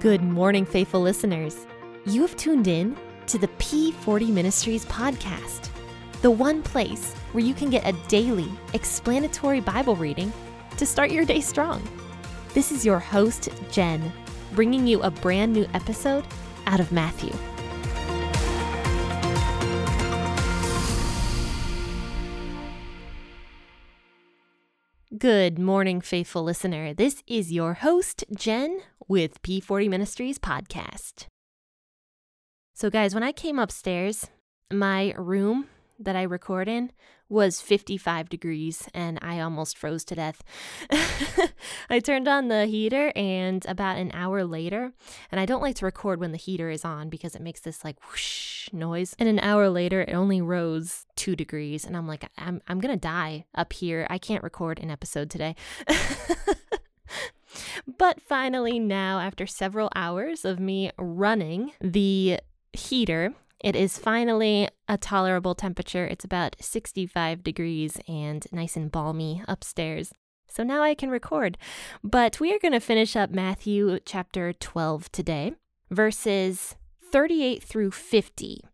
Good morning, faithful listeners. You have tuned in to the P40 Ministries podcast, the one place where you can get a daily explanatory Bible reading to start your day strong. This is your host, Jen, bringing you a brand new episode out of Matthew. Good morning, faithful listener. This is your host, Jen, with P40 Ministries podcast. So, guys, when I came upstairs, my room that I record in was 55 degrees and I almost froze to death. I turned on the heater and about an hour later, and I don't like to record when the heater is on because it makes this like whoosh noise. And an hour later, it only rose two degrees. And I'm like, I'm, I'm going to die up here. I can't record an episode today. but finally, now, after several hours of me running the heater it is finally a tolerable temperature. It's about 65 degrees and nice and balmy upstairs. So now I can record. But we are going to finish up Matthew chapter 12 today, verses 38 through 50.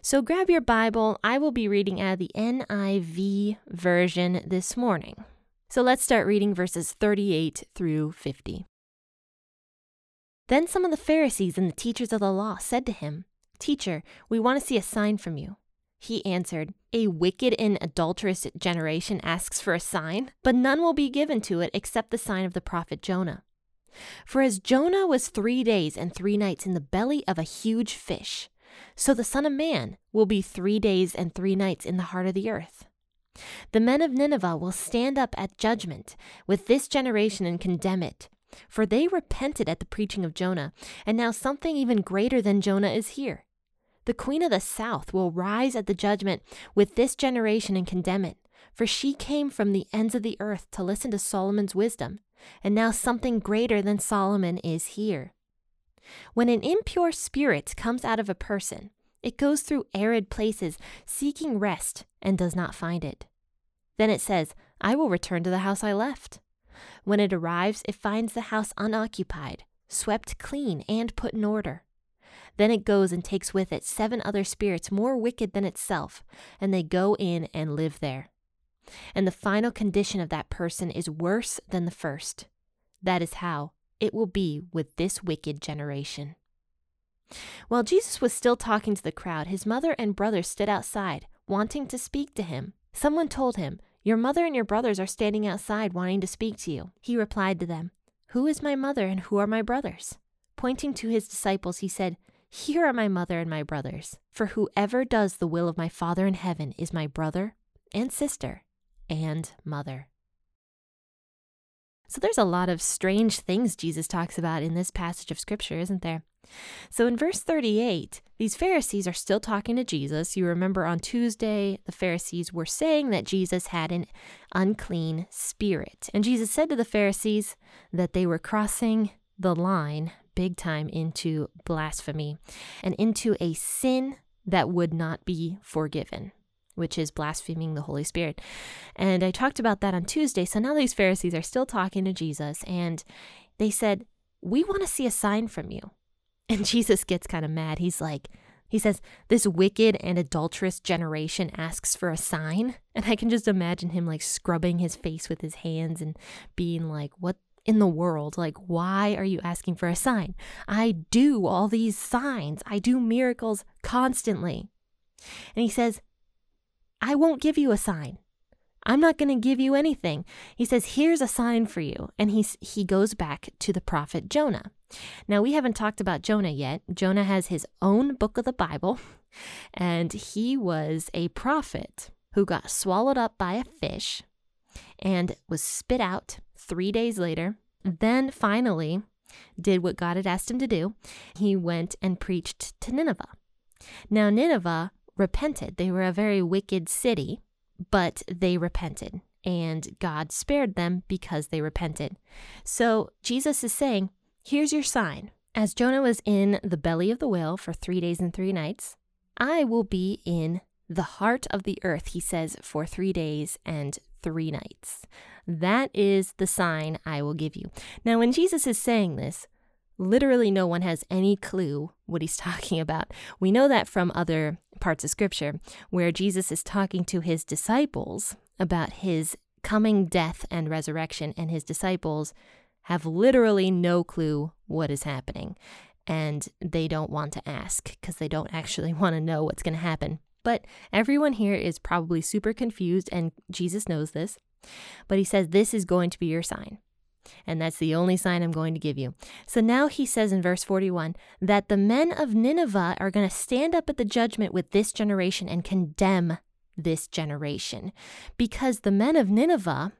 So grab your Bible. I will be reading out of the NIV version this morning. So let's start reading verses 38 through 50. Then some of the Pharisees and the teachers of the law said to him, Teacher, we want to see a sign from you. He answered, A wicked and adulterous generation asks for a sign, but none will be given to it except the sign of the prophet Jonah. For as Jonah was three days and three nights in the belly of a huge fish, so the Son of Man will be three days and three nights in the heart of the earth. The men of Nineveh will stand up at judgment with this generation and condemn it, for they repented at the preaching of Jonah, and now something even greater than Jonah is here. The queen of the south will rise at the judgment with this generation and condemn it, for she came from the ends of the earth to listen to Solomon's wisdom, and now something greater than Solomon is here. When an impure spirit comes out of a person, it goes through arid places seeking rest and does not find it. Then it says, I will return to the house I left. When it arrives, it finds the house unoccupied, swept clean, and put in order. Then it goes and takes with it seven other spirits more wicked than itself, and they go in and live there. And the final condition of that person is worse than the first. That is how it will be with this wicked generation. While Jesus was still talking to the crowd, his mother and brothers stood outside, wanting to speak to him. Someone told him, Your mother and your brothers are standing outside wanting to speak to you. He replied to them, Who is my mother and who are my brothers? Pointing to his disciples, he said, here are my mother and my brothers. For whoever does the will of my Father in heaven is my brother and sister and mother. So there's a lot of strange things Jesus talks about in this passage of scripture, isn't there? So in verse 38, these Pharisees are still talking to Jesus. You remember on Tuesday, the Pharisees were saying that Jesus had an unclean spirit. And Jesus said to the Pharisees that they were crossing the line big time into blasphemy and into a sin that would not be forgiven, which is blaspheming the Holy Spirit. And I talked about that on Tuesday. So now these Pharisees are still talking to Jesus and they said, We want to see a sign from you. And Jesus gets kind of mad. He's like, he says, This wicked and adulterous generation asks for a sign. And I can just imagine him like scrubbing his face with his hands and being like, What in the world. Like, why are you asking for a sign? I do all these signs, I do miracles constantly. And he says, I won't give you a sign. I'm not going to give you anything. He says, Here's a sign for you. And he's, he goes back to the prophet Jonah. Now, we haven't talked about Jonah yet. Jonah has his own book of the Bible, and he was a prophet who got swallowed up by a fish and was spit out three days later. Then finally did what God had asked him to do. He went and preached to Nineveh. Now, Nineveh repented. They were a very wicked city, but they repented, and God spared them because they repented. So Jesus is saying, Here's your sign. As Jonah was in the belly of the whale for three days and three nights, I will be in the heart of the earth, he says, for three days and three nights. That is the sign I will give you. Now, when Jesus is saying this, Literally, no one has any clue what he's talking about. We know that from other parts of scripture where Jesus is talking to his disciples about his coming death and resurrection, and his disciples have literally no clue what is happening. And they don't want to ask because they don't actually want to know what's going to happen. But everyone here is probably super confused, and Jesus knows this. But he says, This is going to be your sign. And that's the only sign I'm going to give you. So now he says in verse 41 that the men of Nineveh are going to stand up at the judgment with this generation and condemn this generation. Because the men of Nineveh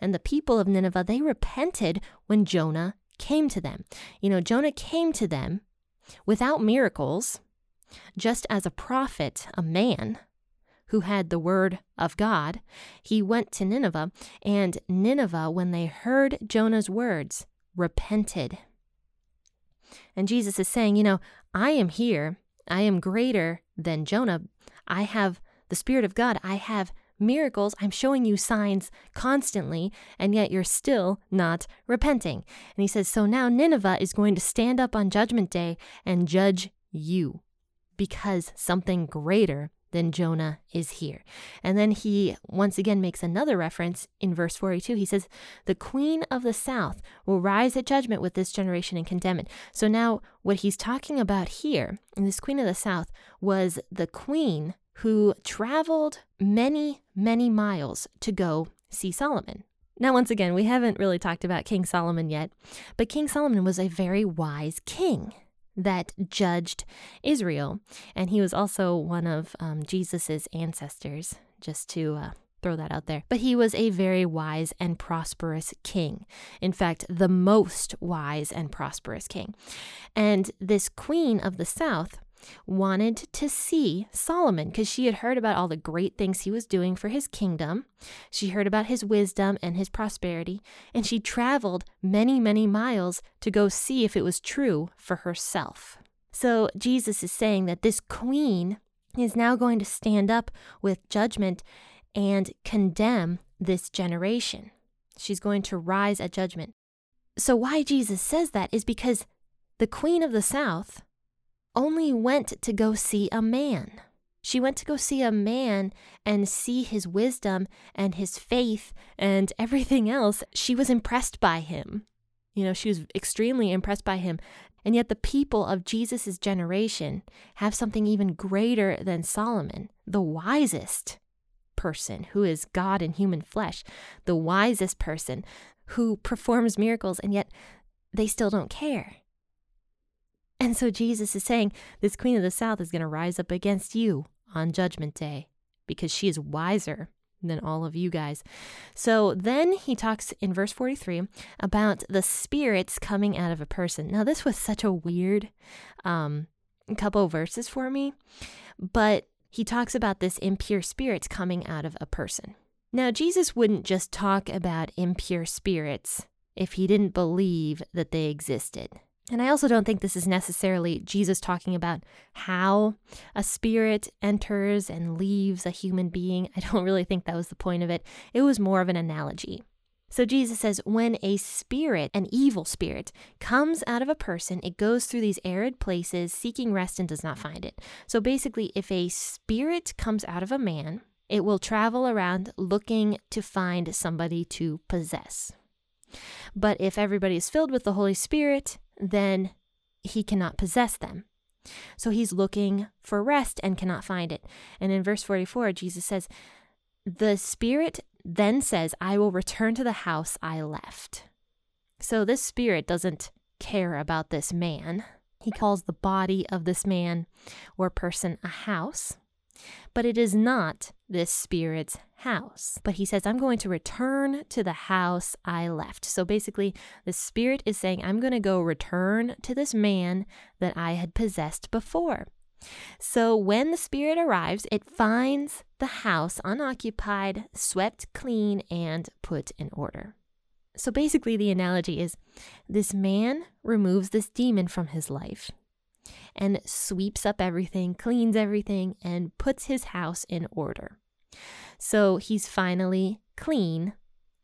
and the people of Nineveh, they repented when Jonah came to them. You know, Jonah came to them without miracles just as a prophet, a man who had the word of God, he went to Nineveh, and Nineveh, when they heard Jonah's words, repented. And Jesus is saying, You know, I am here. I am greater than Jonah. I have the Spirit of God. I have miracles. I'm showing you signs constantly, and yet you're still not repenting. And he says, So now Nineveh is going to stand up on Judgment Day and judge you because something greater than Jonah is here. And then he once again makes another reference in verse 42. He says, The queen of the south will rise at judgment with this generation and condemn it. So now, what he's talking about here, in this queen of the south, was the queen who traveled many, many miles to go see Solomon. Now, once again, we haven't really talked about King Solomon yet, but King Solomon was a very wise king that judged Israel. And he was also one of um, Jesus's ancestors, just to uh, throw that out there. But he was a very wise and prosperous king. In fact, the most wise and prosperous king. And this queen of the south wanted to see Solomon because she had heard about all the great things he was doing for his kingdom. She heard about his wisdom and his prosperity, and she traveled many, many miles to go see if it was true for herself. So Jesus is saying that this queen is now going to stand up with judgment and condemn this generation. She's going to rise at judgment. So, why Jesus says that is because the queen of the south only went to go see a man. She went to go see a man and see his wisdom and his faith and everything else. She was impressed by him. You know, she was extremely impressed by him. And yet, the people of Jesus' generation have something even greater than Solomon, the wisest person who is God in human flesh, the wisest person who performs miracles, and yet they still don't care. And so Jesus is saying, This queen of the south is going to rise up against you on judgment day because she is wiser than all of you guys. So then he talks in verse 43 about the spirits coming out of a person. Now, this was such a weird um, couple verses for me, but he talks about this impure spirits coming out of a person. Now, Jesus wouldn't just talk about impure spirits if he didn't believe that they existed. And I also don't think this is necessarily Jesus talking about how a spirit enters and leaves a human being. I don't really think that was the point of it. It was more of an analogy. So Jesus says, when a spirit, an evil spirit, comes out of a person, it goes through these arid places seeking rest and does not find it. So basically, if a spirit comes out of a man, it will travel around looking to find somebody to possess. But if everybody is filled with the Holy Spirit, then he cannot possess them. So he's looking for rest and cannot find it. And in verse 44, Jesus says, The Spirit then says, I will return to the house I left. So this Spirit doesn't care about this man. He calls the body of this man or person a house but it is not this spirit's house. But he says, I'm going to return to the house I left. So basically, the spirit is saying, I'm going to go return to this man that I had possessed before. So when the spirit arrives, it finds the house unoccupied, swept clean, and put in order. So basically, the analogy is this man removes this demon from his life and sweeps up everything, cleans everything, and puts his house in order. So he's finally clean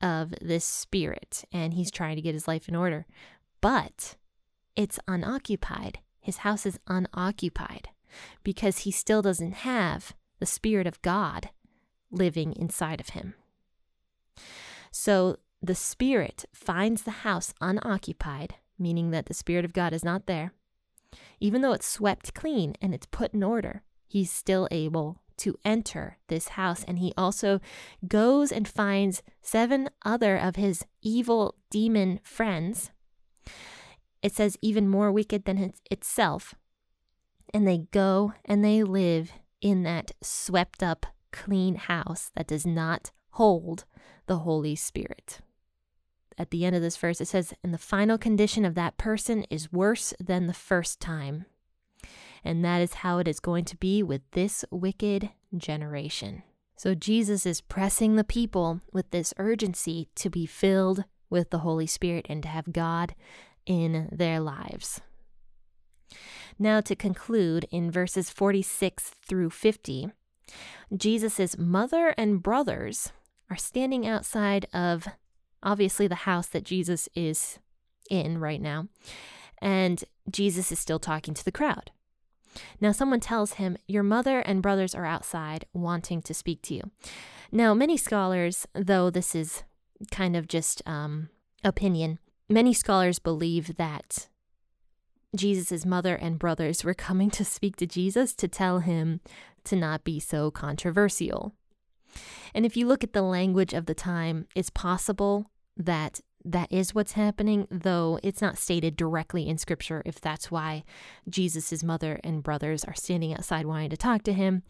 of this spirit and he's trying to get his life in order. But it's unoccupied. His house is unoccupied because he still doesn't have the Spirit of God living inside of him. So the Spirit finds the house unoccupied, meaning that the Spirit of God is not there. Even though it's swept clean and it's put in order, he's still able to enter this house. And he also goes and finds seven other of his evil demon friends. It says, even more wicked than itself. And they go and they live in that swept up, clean house that does not hold the Holy Spirit. At the end of this verse, it says, And the final condition of that person is worse than the first time. And that is how it is going to be with this wicked generation. So Jesus is pressing the people with this urgency to be filled with the Holy Spirit and to have God in their lives. Now, to conclude, in verses 46 through 50, Jesus' mother and brothers are standing outside of obviously the house that Jesus is in right now, and Jesus is still talking to the crowd. Now, someone tells him, Your mother and brothers are outside wanting to speak to you. Now, many scholars, though this is kind of just um, opinion, many scholars believe that Jesus' mother and brothers were coming to speak to Jesus to tell him to not be so controversial. And if you look at the language of the time, it's possible that that is what's happening, though it's not stated directly in scripture if that's why Jesus' mother and brothers are standing outside wanting to talk to him.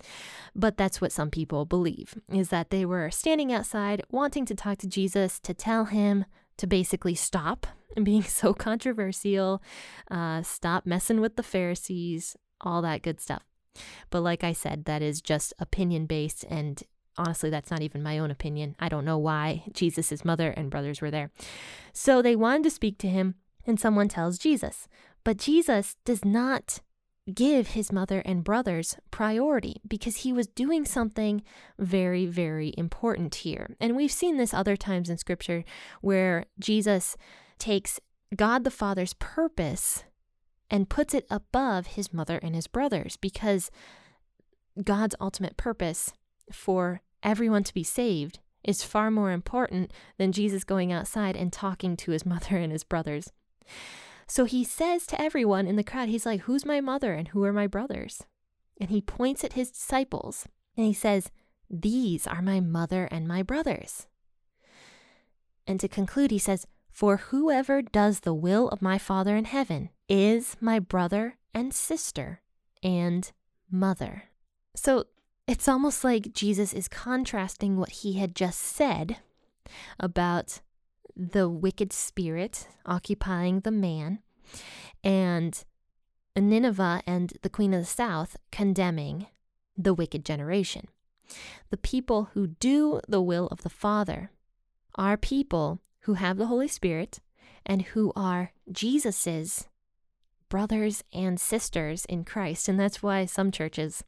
But that's what some people believe is that they were standing outside wanting to talk to Jesus to tell him to basically stop being so controversial, uh, stop messing with the Pharisees, all that good stuff. But like I said, that is just opinion based and honestly, that's not even my own opinion. I don't know why Jesus' mother and brothers were there. So they wanted to speak to him, and someone tells Jesus. But Jesus does not give his mother and brothers priority because he was doing something very, very important here. And we've seen this other times in scripture where Jesus takes God the Father's purpose and puts it above his mother and his brothers because God's ultimate purpose for everyone to be saved is far more important than Jesus going outside and talking to his mother and his brothers. So he says to everyone in the crowd, he's like, Who's my mother and who are my brothers? And he points at his disciples and he says, These are my mother and my brothers. And to conclude, he says, For whoever does the will of my Father in heaven is my brother and sister and mother. So it's almost like Jesus is contrasting what he had just said about the wicked spirit occupying the man and Nineveh and the queen of the south condemning the wicked generation. The people who do the will of the Father are people who have the Holy Spirit and who are Jesus's brothers and sisters in Christ. And that's why some churches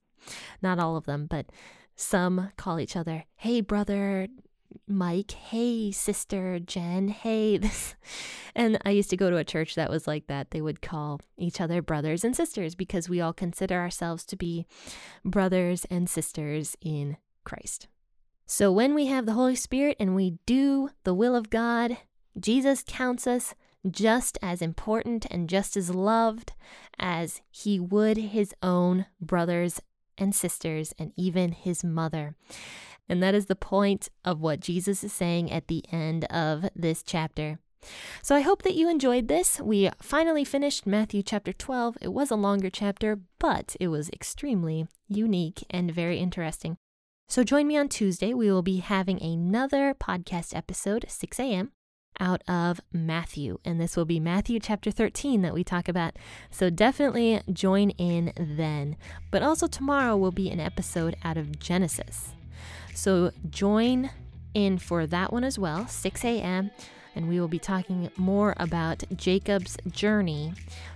not all of them, but some call each other, hey, brother Mike, hey, sister Jen, hey, this. And I used to go to a church that was like that. They would call each other brothers and sisters because we all consider ourselves to be brothers and sisters in Christ. So when we have the Holy Spirit and we do the will of God, Jesus counts us just as important and just as loved as he would his own brothers and sisters, and even his mother. And that is the point of what Jesus is saying at the end of this chapter. So I hope that you enjoyed this. We finally finished Matthew chapter 12. It was a longer chapter, but it was extremely unique and very interesting. So join me on Tuesday. We will be having another podcast episode, 6 a.m out of Matthew. And this will be Matthew chapter 13 that we talk about. So definitely join in then. But also tomorrow will be an episode out of Genesis. So join in for that one as well, 6 a.m. And we will be talking more about Jacob's journey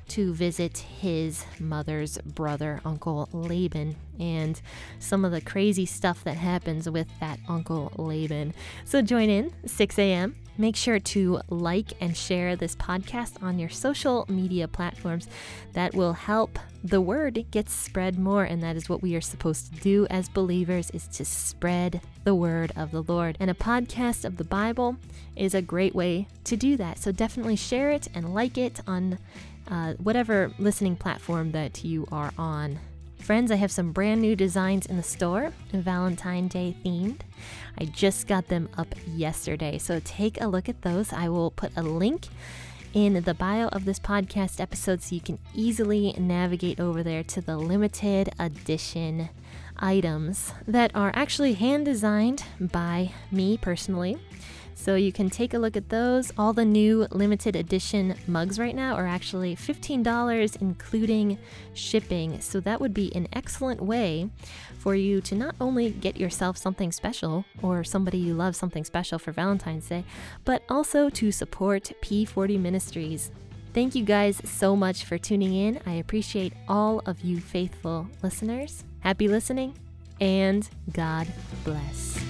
to visit his mother's brother, Uncle Laban, and some of the crazy stuff that happens with that Uncle Laban. So join in, 6 a.m Make sure to like and share this podcast on your social media platforms. That will help the word get spread more and that is what we are supposed to do as believers is to spread the word of the Lord. And a podcast of the Bible is a great way to do that. So definitely share it and like it on uh, whatever listening platform that you are on. Friends, I have some brand new designs in the store, Valentine Day themed. I just got them up yesterday, so take a look at those. I will put a link in the bio of this podcast episode so you can easily navigate over there to the limited edition items that are actually hand designed by me personally. So you can take a look at those. All the new limited edition mugs right now are actually $15, including shipping. So that would be an excellent way for you to not only get yourself something special or somebody you love something special for Valentine's Day, but also to support P40 Ministries. Thank you guys so much for tuning in. I appreciate all of you faithful listeners. Happy listening and God bless.